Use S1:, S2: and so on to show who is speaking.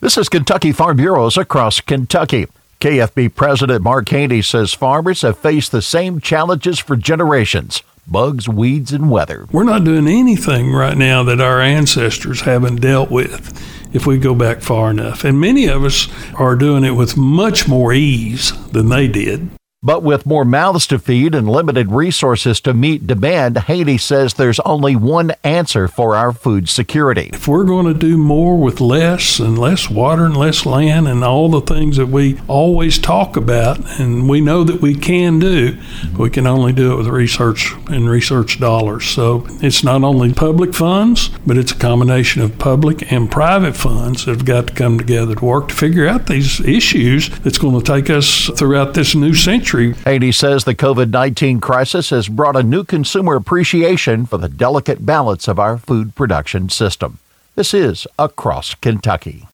S1: This is Kentucky Farm Bureaus across Kentucky. KFB President Mark Haney says farmers have faced the same challenges for generations bugs, weeds, and weather.
S2: We're not doing anything right now that our ancestors haven't dealt with if we go back far enough. And many of us are doing it with much more ease than they did.
S1: But with more mouths to feed and limited resources to meet demand, Haney says there's only one answer for our food security.
S2: If we're going to do more with less and less water and less land and all the things that we always talk about and we know that we can do, we can only do it with research and research dollars. So it's not only public funds, but it's a combination of public and private funds that have got to come together to work to figure out these issues that's going to take us throughout this new century country.
S1: Haney says the COVID 19 crisis has brought a new consumer appreciation for the delicate balance of our food production system. This is Across Kentucky.